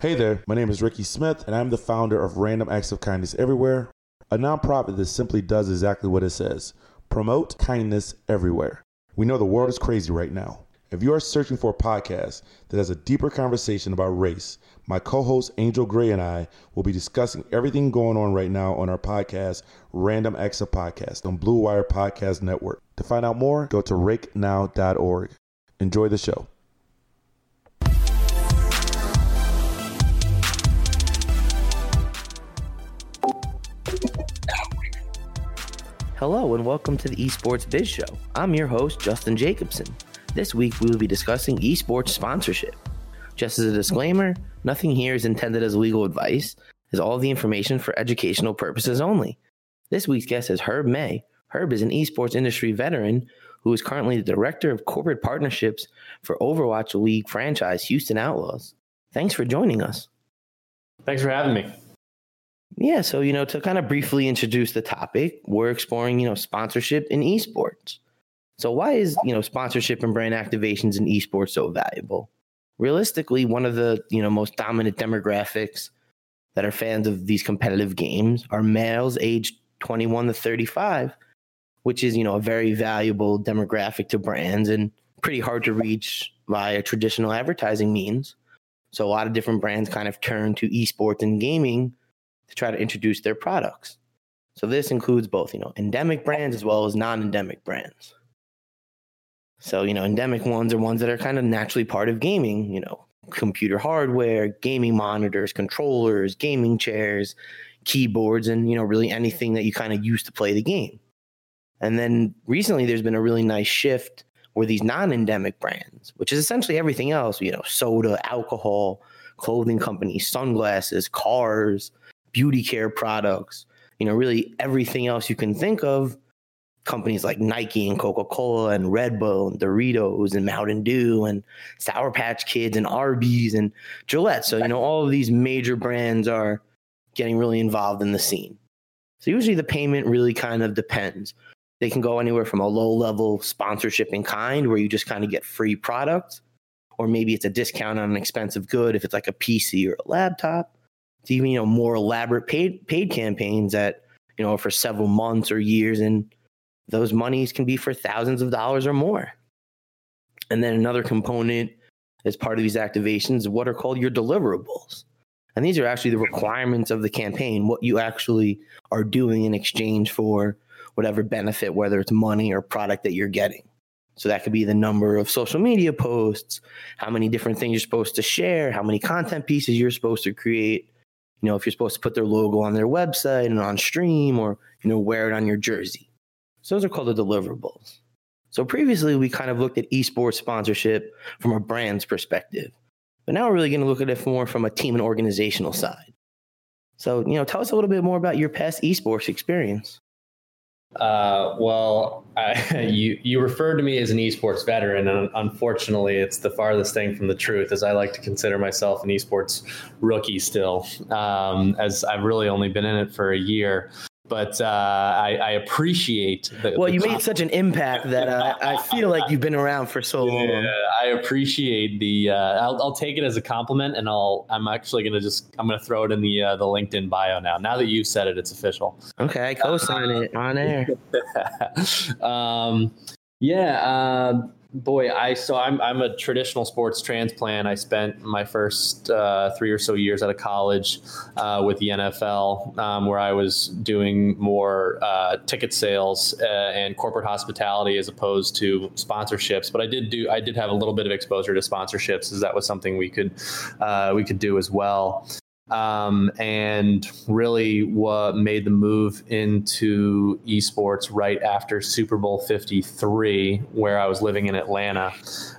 Hey there, my name is Ricky Smith, and I'm the founder of Random Acts of Kindness Everywhere, a nonprofit that simply does exactly what it says promote kindness everywhere. We know the world is crazy right now. If you are searching for a podcast that has a deeper conversation about race, my co host Angel Gray and I will be discussing everything going on right now on our podcast, Random Acts of Podcast, on Blue Wire Podcast Network. To find out more, go to rakenow.org. Enjoy the show. Hello and welcome to the Esports Biz Show. I'm your host, Justin Jacobson. This week we will be discussing esports sponsorship. Just as a disclaimer, nothing here is intended as legal advice, is all the information for educational purposes only. This week's guest is Herb May. Herb is an esports industry veteran who is currently the director of corporate partnerships for Overwatch League franchise Houston Outlaws. Thanks for joining us. Thanks for having me. Yeah, so you know, to kind of briefly introduce the topic, we're exploring, you know, sponsorship in esports. So why is, you know, sponsorship and brand activations in esports so valuable? Realistically, one of the, you know, most dominant demographics that are fans of these competitive games are males aged 21 to 35, which is, you know, a very valuable demographic to brands and pretty hard to reach via traditional advertising means. So a lot of different brands kind of turn to esports and gaming to try to introduce their products. So this includes both, you know, endemic brands as well as non-endemic brands. So, you know, endemic ones are ones that are kind of naturally part of gaming, you know, computer hardware, gaming monitors, controllers, gaming chairs, keyboards, and, you know, really anything that you kind of use to play the game. And then recently there's been a really nice shift where these non-endemic brands, which is essentially everything else, you know, soda, alcohol, clothing companies, sunglasses, cars, beauty care products, you know, really everything else you can think of. Companies like Nike and Coca Cola and Red Bull and Doritos and Mountain Dew and Sour Patch Kids and Arby's and Gillette. So, you know, all of these major brands are getting really involved in the scene. So, usually the payment really kind of depends. They can go anywhere from a low level sponsorship in kind where you just kind of get free products, or maybe it's a discount on an expensive good if it's like a PC or a laptop to even you know more elaborate paid paid campaigns that you know for several months or years and those monies can be for thousands of dollars or more. And then another component as part of these activations what are called your deliverables. And these are actually the requirements of the campaign what you actually are doing in exchange for whatever benefit whether it's money or product that you're getting. So that could be the number of social media posts how many different things you're supposed to share how many content pieces you're supposed to create you know, if you're supposed to put their logo on their website and on stream or, you know, wear it on your jersey. So those are called the deliverables. So previously, we kind of looked at esports sponsorship from a brand's perspective, but now we're really going to look at it more from a team and organizational side. So, you know, tell us a little bit more about your past esports experience. Uh, well, I, you you referred to me as an esports veteran, and unfortunately, it's the farthest thing from the truth. As I like to consider myself an esports rookie still, um, as I've really only been in it for a year but uh, I, I, appreciate. The, well, the you made such an impact that uh, I feel like you've been around for so long. I appreciate the. Uh, I'll, I'll, take it as a compliment, and I'll. I'm actually gonna just. I'm gonna throw it in the uh, the LinkedIn bio now. Now that you've said it, it's official. Okay, I co-sign it on air. um, yeah. Boy, I so I'm I'm a traditional sports transplant. I spent my first uh, three or so years out of college uh, with the NFL, um, where I was doing more uh, ticket sales uh, and corporate hospitality as opposed to sponsorships. But I did do I did have a little bit of exposure to sponsorships, as that was something we could uh, we could do as well um, and really what made the move into esports right after Super Bowl 53, where I was living in Atlanta.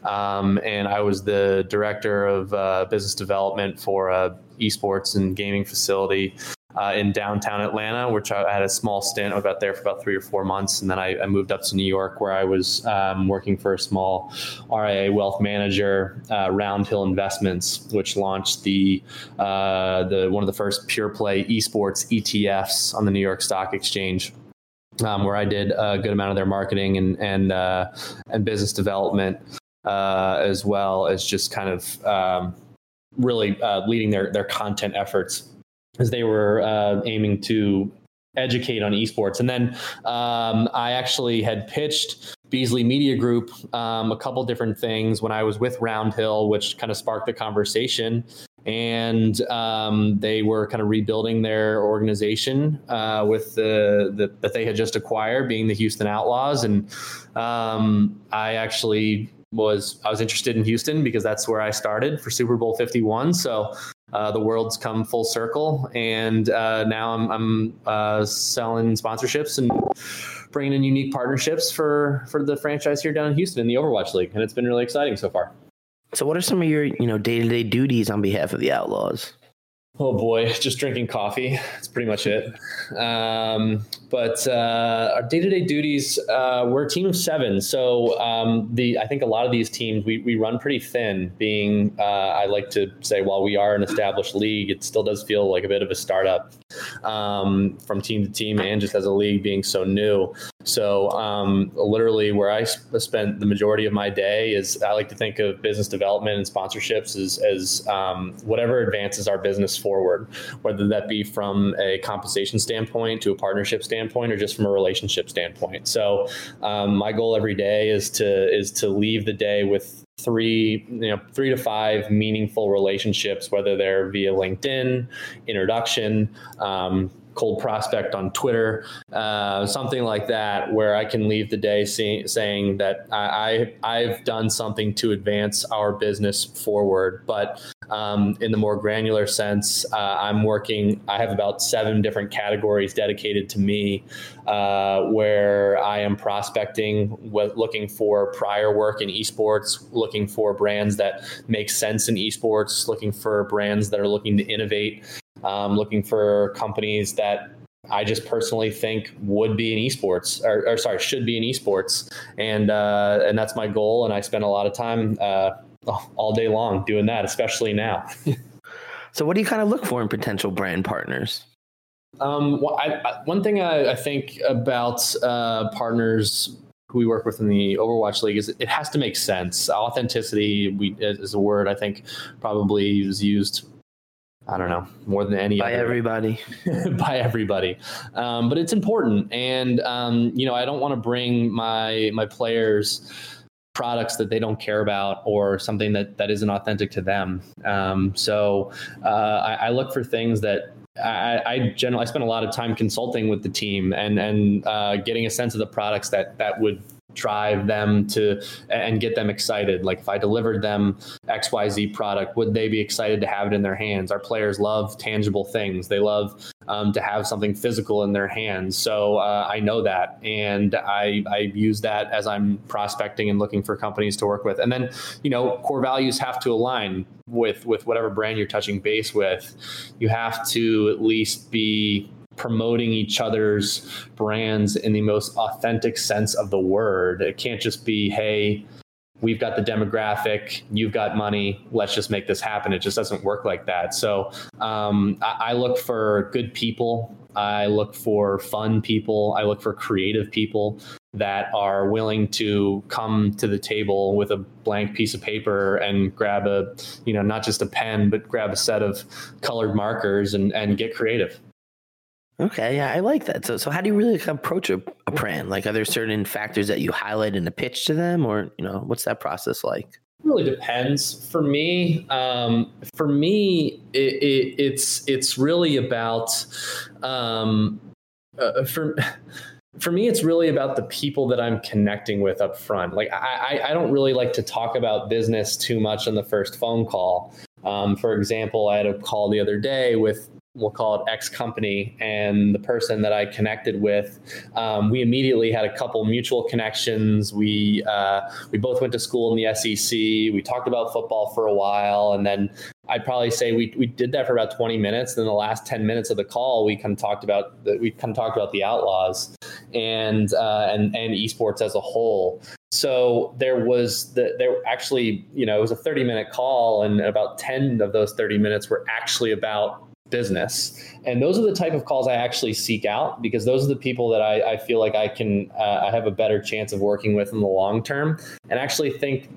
Um, and I was the director of uh, business development for a esports and gaming facility uh, in downtown Atlanta, which I had a small stint. about there for about three or four months, and then I, I moved up to New York, where I was um, working for a small RIA wealth manager, uh, Roundhill Investments, which launched the uh, the one of the first pure play esports ETFs on the New York Stock Exchange. Um, where I did a good amount of their marketing and and uh, and business development, uh, as well as just kind of um, really uh, leading their their content efforts as they were uh, aiming to educate on esports. And then um, I actually had pitched Beasley Media Group um, a couple different things when I was with Roundhill, which kind of sparked the conversation. And um, they were kind of rebuilding their organization uh, with the, the, that they had just acquired, being the Houston Outlaws. And um, I actually was I was interested in Houston because that's where I started for Super Bowl 51. So uh, the world's come full circle, and uh, now I'm, I'm uh, selling sponsorships and bringing in unique partnerships for for the franchise here down in Houston in the Overwatch League, and it's been really exciting so far. So, what are some of your you know day to day duties on behalf of the Outlaws? Oh boy, just drinking coffee. That's pretty much it. Um, but uh, our day-to-day duties, uh, we're a team of seven. So um, the I think a lot of these teams we, we run pretty thin. Being uh, I like to say, while we are an established league, it still does feel like a bit of a startup um, from team to team, and just as a league being so new. So um, literally, where I sp- spent the majority of my day is I like to think of business development and sponsorships as, as um, whatever advances our business forward, whether that be from a compensation standpoint to a partnership standpoint or just from a relationship standpoint. So um, my goal every day is to is to leave the day with three you know three to five meaningful relationships whether they're via linkedin introduction um, cold prospect on Twitter, uh, something like that, where I can leave the day see, saying that I, I have done something to advance our business forward. But um, in the more granular sense, uh, I'm working. I have about seven different categories dedicated to me, uh, where I am prospecting, looking for prior work in esports, looking for brands that make sense in esports, looking for brands that are looking to innovate um, looking for companies that I just personally think would be in esports, or, or sorry, should be in esports, and uh, and that's my goal. And I spend a lot of time uh, all day long doing that, especially now. so, what do you kind of look for in potential brand partners? Um, well, I, I, one thing I, I think about uh, partners who we work with in the Overwatch League is it has to make sense. Authenticity we, is a word I think probably is used I don't know more than any by other. everybody. By everybody. Um, but it's important. And um, you know I don't want to bring my my players products that they don't care about or something that that isn't authentic to them. Um, so uh, I, I, look for things that I, I generally I spend a lot of time consulting with the team and and uh, getting a sense of the products that that would drive them to and get them excited. Like if i delivered them xyz product would they be excited to have it in their hands? Our players love tangible things. They love um, to have something physical in their hands. So uh, i know that and i i use that as i'm prospecting and looking for companies to work with. And then you know core values have to align with with whatever brand you're touching base with. You have to at least be promoting each other's brands in the most authentic sense of the word. It can't just be, hey, we've got the demographic, you've got money, let's just make this happen. It just doesn't work like that. So um, I, I look for good people. I look for fun people. I look for creative people that are willing to come to the table with a blank piece of paper and grab a, you know, not just a pen, but grab a set of colored markers and, and get creative. Okay, yeah, I like that. So, so how do you really approach a, a brand? Like, are there certain factors that you highlight in the pitch to them, or you know, what's that process like? It really depends. For me, um, for me, it, it, it's it's really about um, uh, for. For me, it's really about the people that I'm connecting with up front. Like, I, I don't really like to talk about business too much on the first phone call. Um, for example, I had a call the other day with we'll call it X company, and the person that I connected with, um, we immediately had a couple mutual connections. We uh, we both went to school in the SEC. We talked about football for a while, and then I'd probably say we we did that for about 20 minutes. Then the last 10 minutes of the call, we kind of talked about the, we kind of talked about the Outlaws and uh, and and esports as a whole. So there was the there actually you know it was a 30 minute call, and about 10 of those 30 minutes were actually about business. And those are the type of calls I actually seek out because those are the people that I, I feel like I can uh, I have a better chance of working with in the long term, and actually think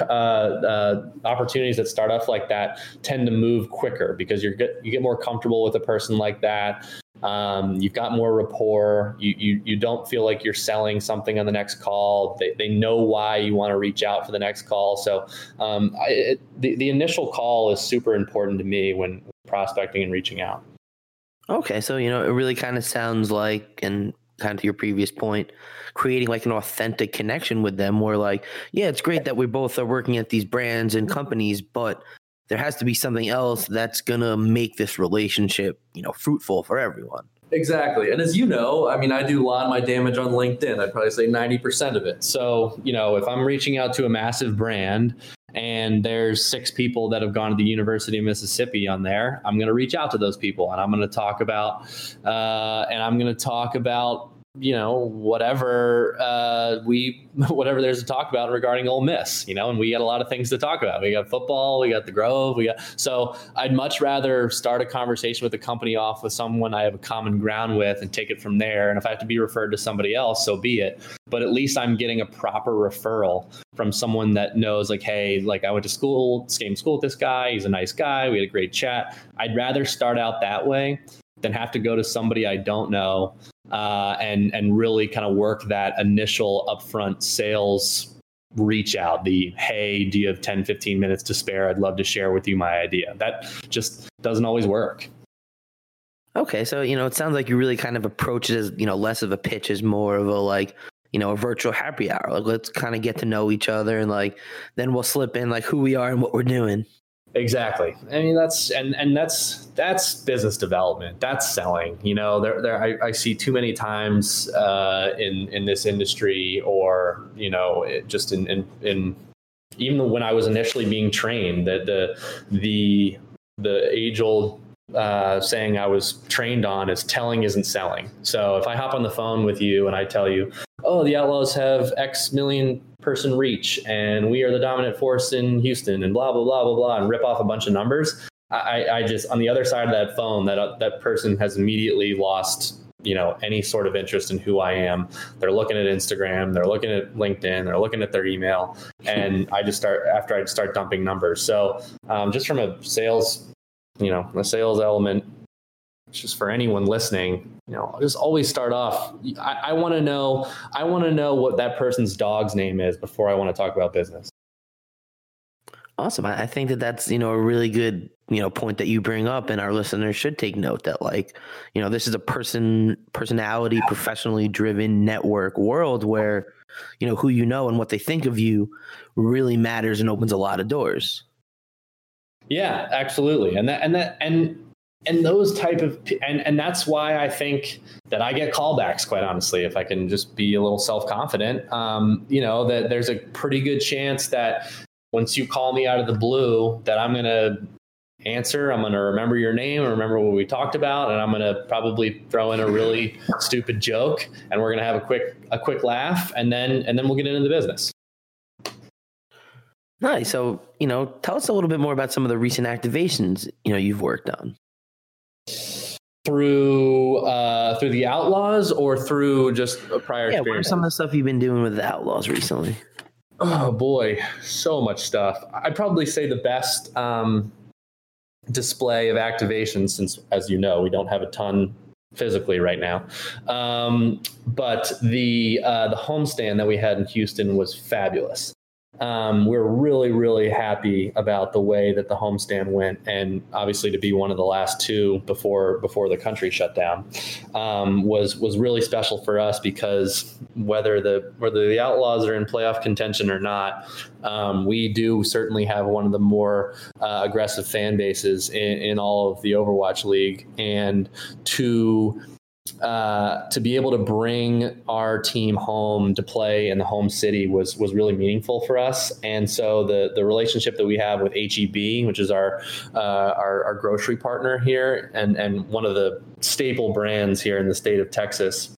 uh, uh, opportunities that start off like that tend to move quicker because you get you get more comfortable with a person like that. Um, you've got more rapport. You, you you don't feel like you're selling something on the next call. They, they know why you want to reach out for the next call. So um, I, it, the the initial call is super important to me when prospecting and reaching out. Okay, so you know it really kind of sounds like, and kind of your previous point, creating like an authentic connection with them. Where like, yeah, it's great that we both are working at these brands and companies, but there has to be something else that's gonna make this relationship, you know, fruitful for everyone. Exactly. And as you know, I mean, I do a lot of my damage on LinkedIn. I'd probably say 90% of it. So, you know, if I'm reaching out to a massive brand and there's six people that have gone to the University of Mississippi on there, I'm going to reach out to those people and I'm going to talk about, uh, and I'm going to talk about you know whatever uh, we whatever there's to talk about regarding Ole Miss, you know, and we got a lot of things to talk about. We got football, we got the Grove, we got so I'd much rather start a conversation with the company off with someone I have a common ground with and take it from there. And if I have to be referred to somebody else, so be it. But at least I'm getting a proper referral from someone that knows, like, hey, like I went to school, same school with this guy. He's a nice guy. We had a great chat. I'd rather start out that way than have to go to somebody I don't know uh, and and really kind of work that initial upfront sales reach out the hey do you have 10 15 minutes to spare? I'd love to share with you my idea. That just doesn't always work. Okay so you know it sounds like you really kind of approach it as you know less of a pitch as more of a like you know a virtual happy hour. Like let's kind of get to know each other and like then we'll slip in like who we are and what we're doing Exactly. I mean, that's and and that's that's business development. That's selling. You know, there there I, I see too many times uh, in in this industry, or you know, it, just in, in in even when I was initially being trained, that the the the age old uh, saying I was trained on is telling isn't selling. So if I hop on the phone with you and I tell you, oh, the Outlaws have X million person reach and we are the dominant force in Houston and blah, blah, blah, blah, blah, and rip off a bunch of numbers. I, I just, on the other side of that phone, that, uh, that person has immediately lost you know any sort of interest in who I am. They're looking at Instagram, they're looking at LinkedIn, they're looking at their email, and I just start after I start dumping numbers. So um, just from a sales, you know, a sales element, just for anyone listening, you know, just always start off. I, I want to know. I want to know what that person's dog's name is before I want to talk about business. Awesome. I think that that's you know a really good you know point that you bring up, and our listeners should take note that like you know this is a person personality professionally driven network world where you know who you know and what they think of you really matters and opens a lot of doors. Yeah, absolutely, and that and that and and those type of and and that's why I think that I get callbacks. Quite honestly, if I can just be a little self confident, um, you know that there's a pretty good chance that once you call me out of the blue, that I'm going to answer. I'm going to remember your name, remember what we talked about, and I'm going to probably throw in a really stupid joke, and we're going to have a quick a quick laugh, and then and then we'll get into the business. Nice. So you know, tell us a little bit more about some of the recent activations you know you've worked on. Through uh, through the Outlaws or through just a prior yeah, experience? what some of the stuff you've been doing with the Outlaws recently? Oh boy, so much stuff. I'd probably say the best um, display of activation, since as you know, we don't have a ton physically right now. Um, but the uh, the homestand that we had in Houston was fabulous um, we're really, really happy about the way that the homestand went, and obviously to be one of the last two before before the country shut down um, was was really special for us because whether the whether the Outlaws are in playoff contention or not, um, we do certainly have one of the more uh, aggressive fan bases in, in all of the Overwatch League, and to uh, to be able to bring our team home to play in the home city was was really meaningful for us. And so the the relationship that we have with HEB, which is our uh, our, our grocery partner here, and and one of the staple brands here in the state of Texas,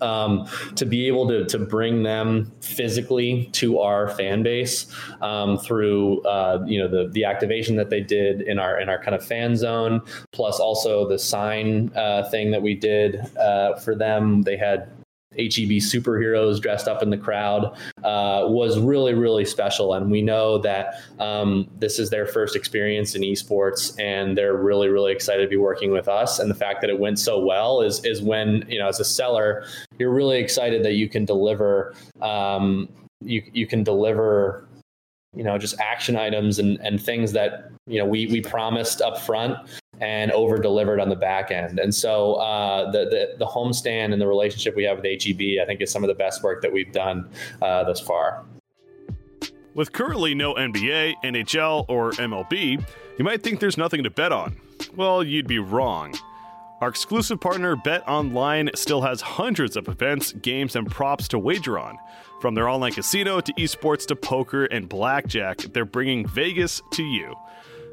um, to be able to to bring them physically to our fan base um, through uh, you know the the activation that they did in our in our kind of fan zone, plus also the sign uh, thing that we did uh, for them. They had HEB superheroes dressed up in the crowd uh, was really, really special. And we know that um, this is their first experience in esports, and they're really, really excited to be working with us. And the fact that it went so well is is when you know, as a seller, you're really excited that you can deliver. Um, you you can deliver you know just action items and and things that you know we we promised up front and over delivered on the back end. And so uh, the, the, the homestand and the relationship we have with HEB, I think, is some of the best work that we've done uh, thus far. With currently no NBA, NHL, or MLB, you might think there's nothing to bet on. Well, you'd be wrong. Our exclusive partner, BetOnline, still has hundreds of events, games, and props to wager on. From their online casino to esports to poker and blackjack, they're bringing Vegas to you.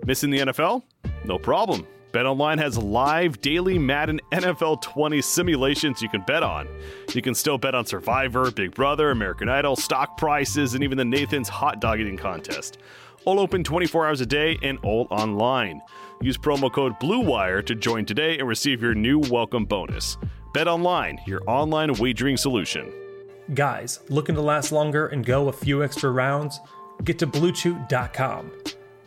Missing the NFL? No problem. BetOnline has live daily Madden NFL 20 simulations you can bet on. You can still bet on Survivor, Big Brother, American Idol, stock prices, and even the Nathan's hot dog eating contest. All open 24 hours a day and all online. Use promo code BLUEWIRE to join today and receive your new welcome bonus. BetOnline, your online wagering solution. Guys, looking to last longer and go a few extra rounds? Get to BlueChew.com.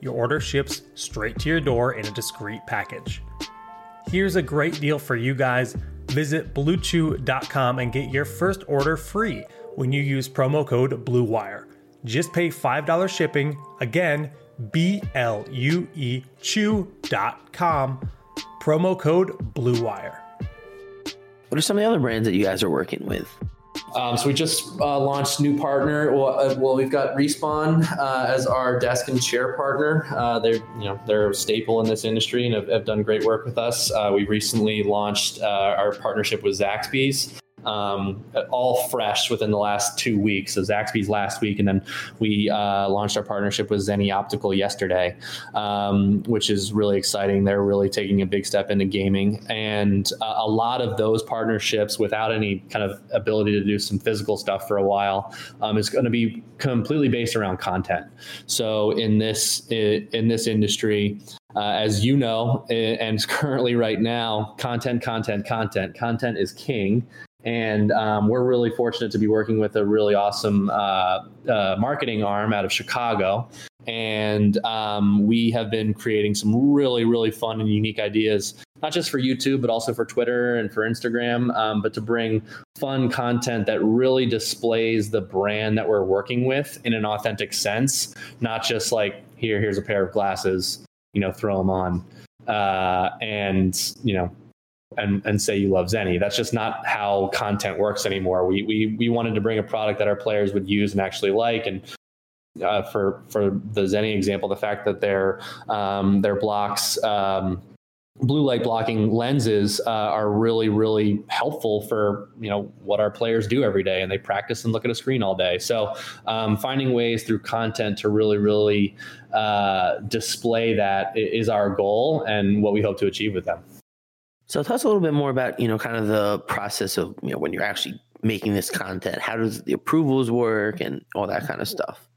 your order ships straight to your door in a discreet package. Here's a great deal for you guys. Visit bluechew.com and get your first order free when you use promo code BLUEWIRE. Just pay $5 shipping. Again, B L U E chew.com. Promo code BLUEWIRE. What are some of the other brands that you guys are working with? Um, so we just uh, launched new partner. Well, uh, well we've got Respawn uh, as our desk and chair partner. Uh, they're you know they're a staple in this industry and have, have done great work with us. Uh, we recently launched uh, our partnership with Zaxby's. Um, all fresh within the last two weeks. So Zaxby's last week, and then we uh, launched our partnership with Zenni Optical yesterday, um, which is really exciting. They're really taking a big step into gaming, and uh, a lot of those partnerships, without any kind of ability to do some physical stuff for a while, um, is going to be completely based around content. So in this in this industry, uh, as you know, and currently right now, content, content, content, content is king. And um, we're really fortunate to be working with a really awesome uh, uh, marketing arm out of Chicago. And um, we have been creating some really, really fun and unique ideas, not just for YouTube, but also for Twitter and for Instagram, um, but to bring fun content that really displays the brand that we're working with in an authentic sense, not just like, here, here's a pair of glasses, you know, throw them on. Uh, and, you know, and and say you love Zenni. That's just not how content works anymore. We we we wanted to bring a product that our players would use and actually like, and uh, for for the Zenni example, the fact that their um, their blocks. Um, blue light blocking lenses uh, are really really helpful for you know what our players do every day and they practice and look at a screen all day so um, finding ways through content to really really uh, display that is our goal and what we hope to achieve with them so tell us a little bit more about, you know, kind of the process of, you know, when you're actually making this content. How does the approvals work and all that kind of stuff?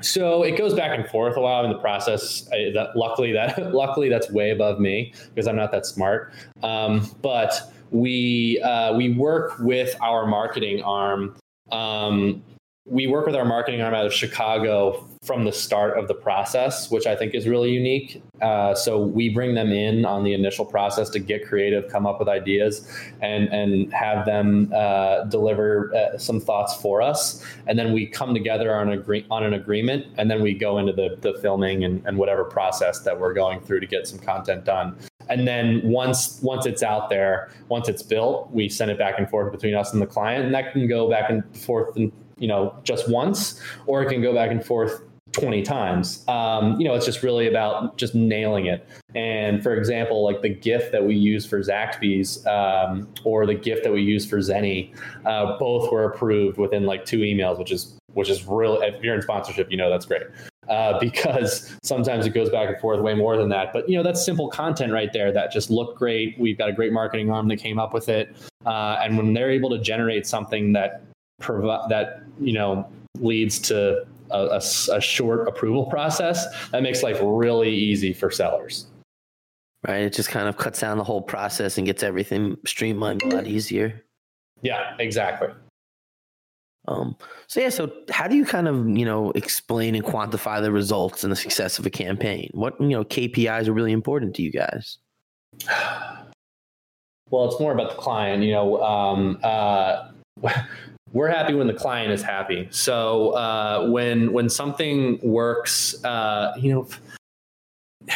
So it goes back and forth a while in the process. I, that, luckily, that luckily that's way above me because I'm not that smart. Um, but we uh, we work with our marketing arm um, we work with our marketing arm out of Chicago from the start of the process, which I think is really unique. Uh, so we bring them in on the initial process to get creative, come up with ideas, and and have them uh, deliver uh, some thoughts for us. And then we come together on, agree- on an agreement, and then we go into the, the filming and, and whatever process that we're going through to get some content done and then once once it's out there once it's built we send it back and forth between us and the client and that can go back and forth and you know, just once, or it can go back and forth 20 times. Um, you know, it's just really about just nailing it. And for example, like the GIF that we use for Zaxby's um, or the GIF that we use for Zenni, uh, both were approved within like two emails, which is which is real. If you're in sponsorship, you know that's great. Uh, because sometimes it goes back and forth way more than that. But you know that's simple content right there that just looked great. We've got a great marketing arm that came up with it, uh, and when they're able to generate something that provide that you know leads to a, a, a, short approval process that makes life really easy for sellers. Right it just kind of cuts down the whole process and gets everything streamlined a lot easier. Yeah exactly. Um, so yeah so how do you kind of you know explain and quantify the results and the success of a campaign? What you know kpis are really important to you guys? Well it's more about the client you know um, uh, we're happy when the client is happy. So uh, when when something works, uh, you know,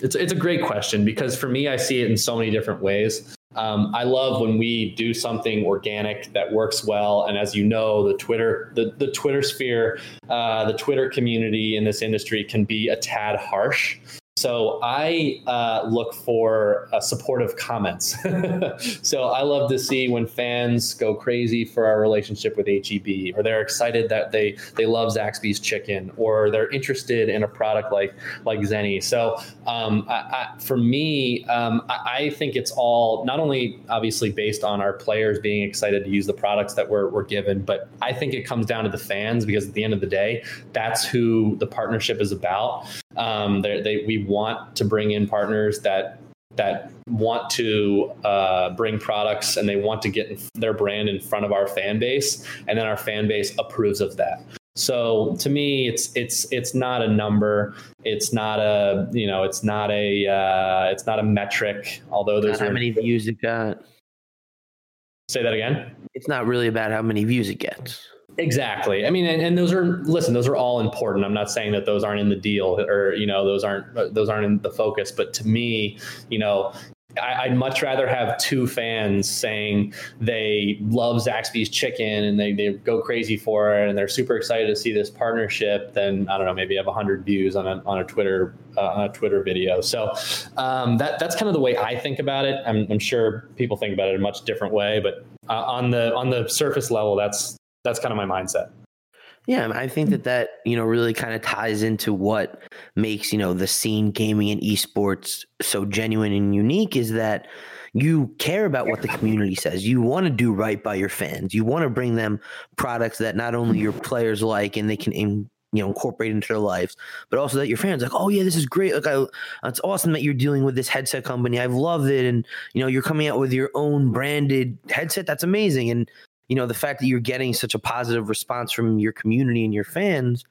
it's it's a great question because for me, I see it in so many different ways. Um, I love when we do something organic that works well, and as you know, the Twitter the the Twitter sphere, uh, the Twitter community in this industry can be a tad harsh. So I uh, look for uh, supportive comments. so I love to see when fans go crazy for our relationship with HEB, or they're excited that they they love Zaxby's chicken, or they're interested in a product like like Zenni. So um, I, I, for me, um, I, I, think it's all not only obviously based on our players being excited to use the products that we're, we're given, but I think it comes down to the fans because at the end of the day, that's who the partnership is about. Um, they, we want to bring in partners that that want to uh, bring products and they want to get their brand in front of our fan base, and then our fan base approves of that. So to me, it's it's it's not a number. It's not a you know it's not a uh, it's not a metric. Although there's how many views it got. Say that again. It's not really about how many views it gets. Exactly. I mean, and, and, those are listen, those are all important. I'm not saying that those aren't in the deal or you know those aren't those aren't in the focus. But to me, you know, I, would much rather have two fans saying they love Zaxby's chicken and they, they go crazy for it and they're super excited to see this partnership than I don't know maybe have hundred views on a on a Twitter uh, on a Twitter video. So um, that that's kind of the way I think about it. I'm, I'm, sure people think about it in a much different way, but uh, on the on the surface level, that's that's kind of my mindset. Yeah, I think that that you know really kind of ties into what makes you know the scene gaming and esports so genuine and unique is that you care about what the community says. You want to do right by your fans. You want to bring them products that not only your players like and they can in, you know incorporate into their lives, but also that your fans like, oh yeah, this is great. Like, I, it's awesome that you're dealing with this headset company. I've loved it, and you know you're coming out with your own branded headset. That's amazing, and you know the fact that you're getting such a positive response from your community and your fans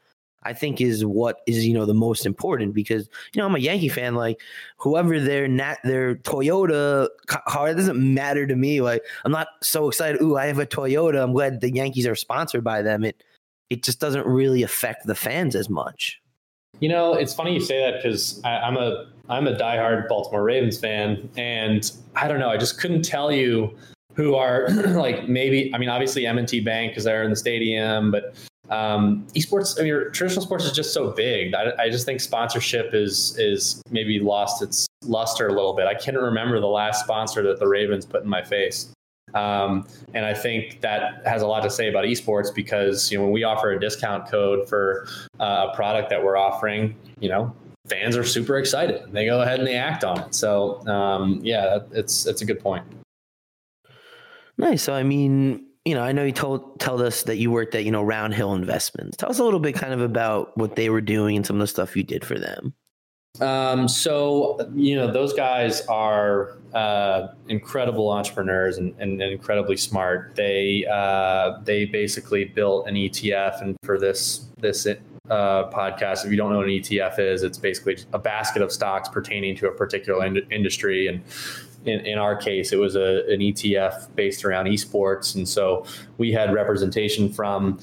I think is what is you know the most important because you know I'm a Yankee fan. Like whoever their nat their Toyota car, doesn't matter to me. Like I'm not so excited. Ooh, I have a Toyota. I'm glad the Yankees are sponsored by them. It it just doesn't really affect the fans as much. You know, it's funny you say that because I'm a I'm a diehard Baltimore Ravens fan, and I don't know. I just couldn't tell you who are like maybe I mean obviously M&T Bank because they're in the stadium, but um, esports I mean traditional sports is just so big. I, I just think sponsorship is is maybe lost its luster a little bit. I can't remember the last sponsor that the Ravens put in my face. Um, and I think that has a lot to say about esports because you know when we offer a discount code for uh, a product that we're offering, you know fans are super excited. They go ahead and they act on it. So um, yeah, it's it's a good point. Nice. So I mean, you know, I know you told told us that you worked at you know Roundhill Investments. Tell us a little bit kind of about what they were doing and some of the stuff you did for them. Um, so you know, those guys are uh, incredible entrepreneurs and, and, and, incredibly smart. They uh, they basically built an ETF, and for this this uh, podcast, if you don't know what an ETF is, it's basically a basket of stocks pertaining to a particular in- industry and in, in our case, it was a, an ETF based around esports. And so we had representation from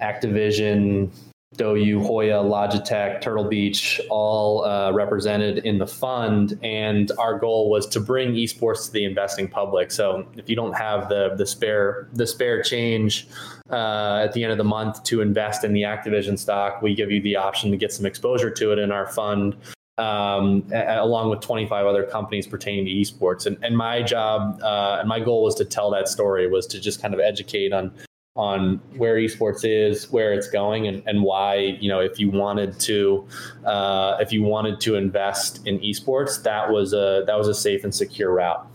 Activision, DouYu, Huya, Logitech, Turtle Beach, all uh, represented in the fund. And our goal was to bring esports to the investing public. So if you don't have the the spare the spare change uh, at the end of the month to invest in the Activision stock, we give you the option to get some exposure to it in our fund um, a- along with 25 other companies pertaining to esports. And, and my job uh, and my goal was to tell that story, was to just kind of educate on on where esports is, where it's going, and, and why you know if you wanted to uh, if you wanted to invest in esports, that was a that was a safe and secure route.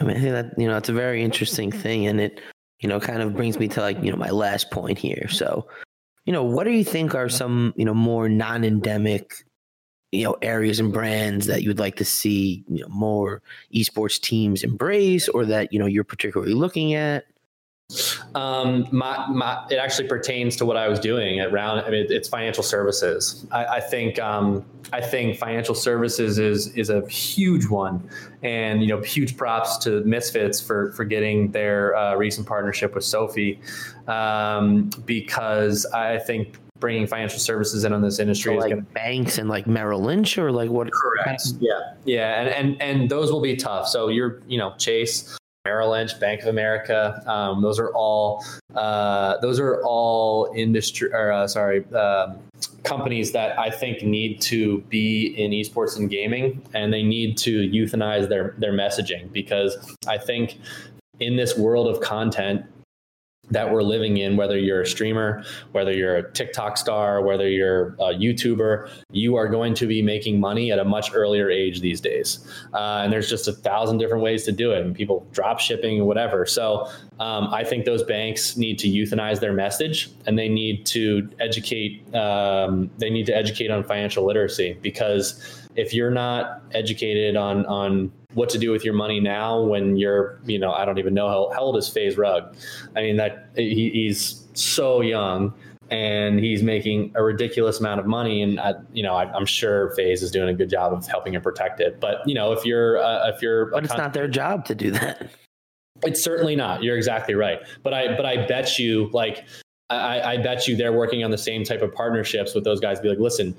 I mean, I think that you know it's a very interesting thing, and it you know kind of brings me to like you know my last point here. So, you know, what do you think are some you know more non-endemic you know areas and brands that you would like to see you know more esports teams embrace or that you know you're particularly looking at um, my, my, it actually pertains to what I was doing at Round. I mean, it's financial services. I, I think um, I think financial services is is a huge one, and you know, huge props to Misfits for for getting their uh, recent partnership with SoFi, um, because I think bringing financial services in on this industry so is like going to banks and like Merrill Lynch or like what? correct. Yeah, yeah, and and and those will be tough. So you're you know Chase. Merrill Lynch, Bank of America. Um, those are all uh, those are all industry or uh, sorry um, companies that I think need to be in esports and gaming, and they need to euthanize their their messaging because I think in this world of content, that we're living in, whether you're a streamer, whether you're a TikTok star, whether you're a YouTuber, you are going to be making money at a much earlier age these days. Uh, and there's just a thousand different ways to do it, and people drop shipping, and whatever. So um, I think those banks need to euthanize their message, and they need to educate. Um, they need to educate on financial literacy because if you're not educated on on what to do with your money now when you're, you know, I don't even know how, how old is FaZe Rug. I mean, that he, he's so young and he's making a ridiculous amount of money. And I, you know, I, am sure FaZe is doing a good job of helping him protect it. But you know, if you're, uh, if you're, but it's con- not their job to do that. It's certainly not. You're exactly right. But I, but I bet you, like, I, I bet you they're working on the same type of partnerships with those guys. Be like, listen,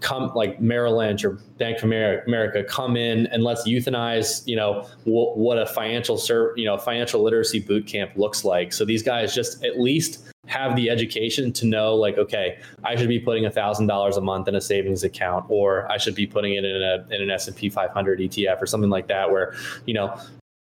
come like Merrill Lynch or Bank of America come in and let's euthanize, you know, w- what a financial ser- you know, financial literacy boot camp looks like. So these guys just at least have the education to know like, okay, I should be putting a thousand dollars a month in a savings account, or I should be putting it in a in an S and P 500 ETF or something like that, where you know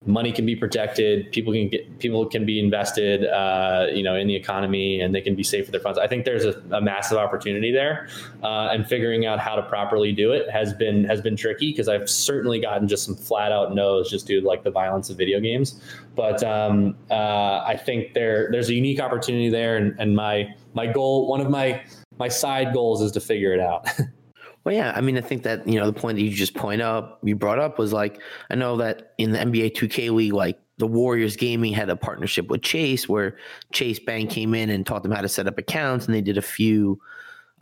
money can be protected people can get people can be invested uh, you know in the economy and they can be safe with their funds. I think there's a, a massive opportunity there uh, and figuring out how to properly do it has been has been tricky because i've certainly gotten just some flat out no's just due to like the violence of video games. But um, uh, i think there there's a unique opportunity there and, and my my goal one of my my side goals is to figure it out Well, yeah, I mean, I think that you know the point that you just point up, you brought up was like I know that in the NBA 2K League, like the Warriors Gaming had a partnership with Chase, where Chase Bank came in and taught them how to set up accounts, and they did a few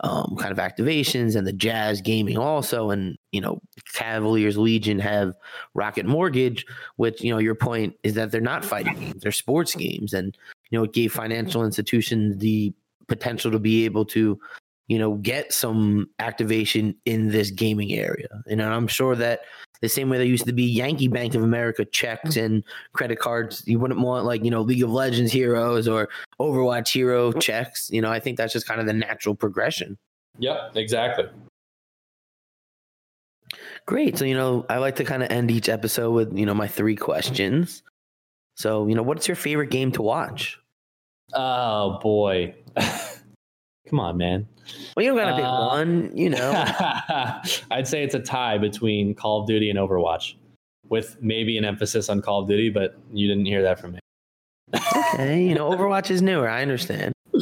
um, kind of activations, and the Jazz Gaming also, and you know Cavaliers Legion have Rocket Mortgage, which you know your point is that they're not fighting games, they're sports games, and you know it gave financial institutions the potential to be able to you know, get some activation in this gaming area. And I'm sure that the same way there used to be Yankee Bank of America checks and credit cards, you wouldn't want like, you know, League of Legends heroes or Overwatch hero checks. You know, I think that's just kind of the natural progression. Yep, exactly. Great. So, you know, I like to kind of end each episode with, you know, my three questions. So, you know, what's your favorite game to watch? Oh, boy. Come on, man. Well, you don't gotta pick uh, one, you know. I'd say it's a tie between Call of Duty and Overwatch, with maybe an emphasis on Call of Duty, but you didn't hear that from me. okay, you know, Overwatch is newer. I understand.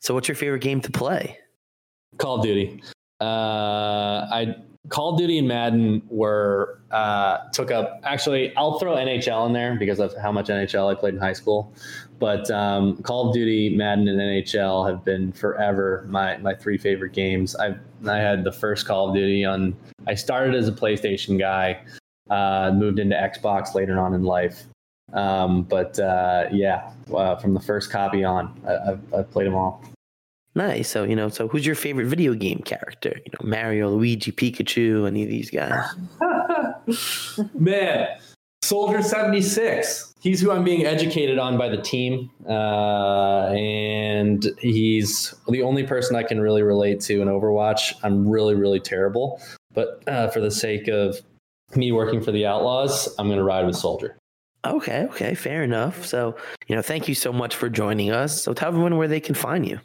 so, what's your favorite game to play? Call of Duty. Uh, I Call of Duty and Madden were uh, took up. Actually, I'll throw NHL in there because of how much NHL I played in high school. But um, Call of Duty, Madden, and NHL have been forever my my three favorite games. I I had the first Call of Duty on. I started as a PlayStation guy, uh, moved into Xbox later on in life. Um, but uh, yeah, uh, from the first copy on, I, I've played them all. Nice. So, you know, so who's your favorite video game character? You know, Mario, Luigi, Pikachu, any of these guys? Man, Soldier 76. He's who I'm being educated on by the team. Uh, and he's the only person I can really relate to in Overwatch. I'm really, really terrible. But uh, for the sake of me working for the Outlaws, I'm going to ride with Soldier. Okay, okay, fair enough. So, you know, thank you so much for joining us. So, tell everyone where they can find you.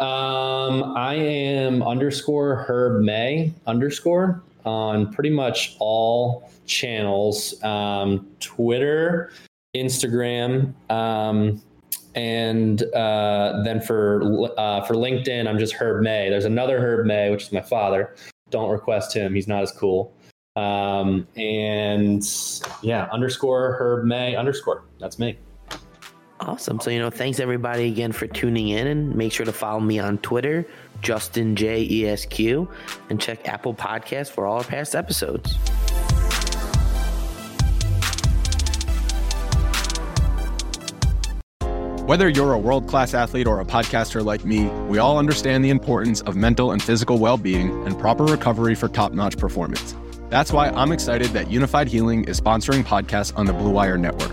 Um, I am underscore Herb May underscore on pretty much all channels um, Twitter, Instagram, um, and uh, then for uh, for LinkedIn, I'm just Herb May. There's another Herb May, which is my father. Don't request him; he's not as cool. Um, and yeah, underscore Herb May underscore. That's me. Awesome. So, you know, thanks everybody again for tuning in and make sure to follow me on Twitter, Justin J E S Q, and check Apple Podcasts for all our past episodes. Whether you're a world class athlete or a podcaster like me, we all understand the importance of mental and physical well being and proper recovery for top notch performance. That's why I'm excited that Unifyd Healing is sponsoring podcasts on the Blue Wire Network.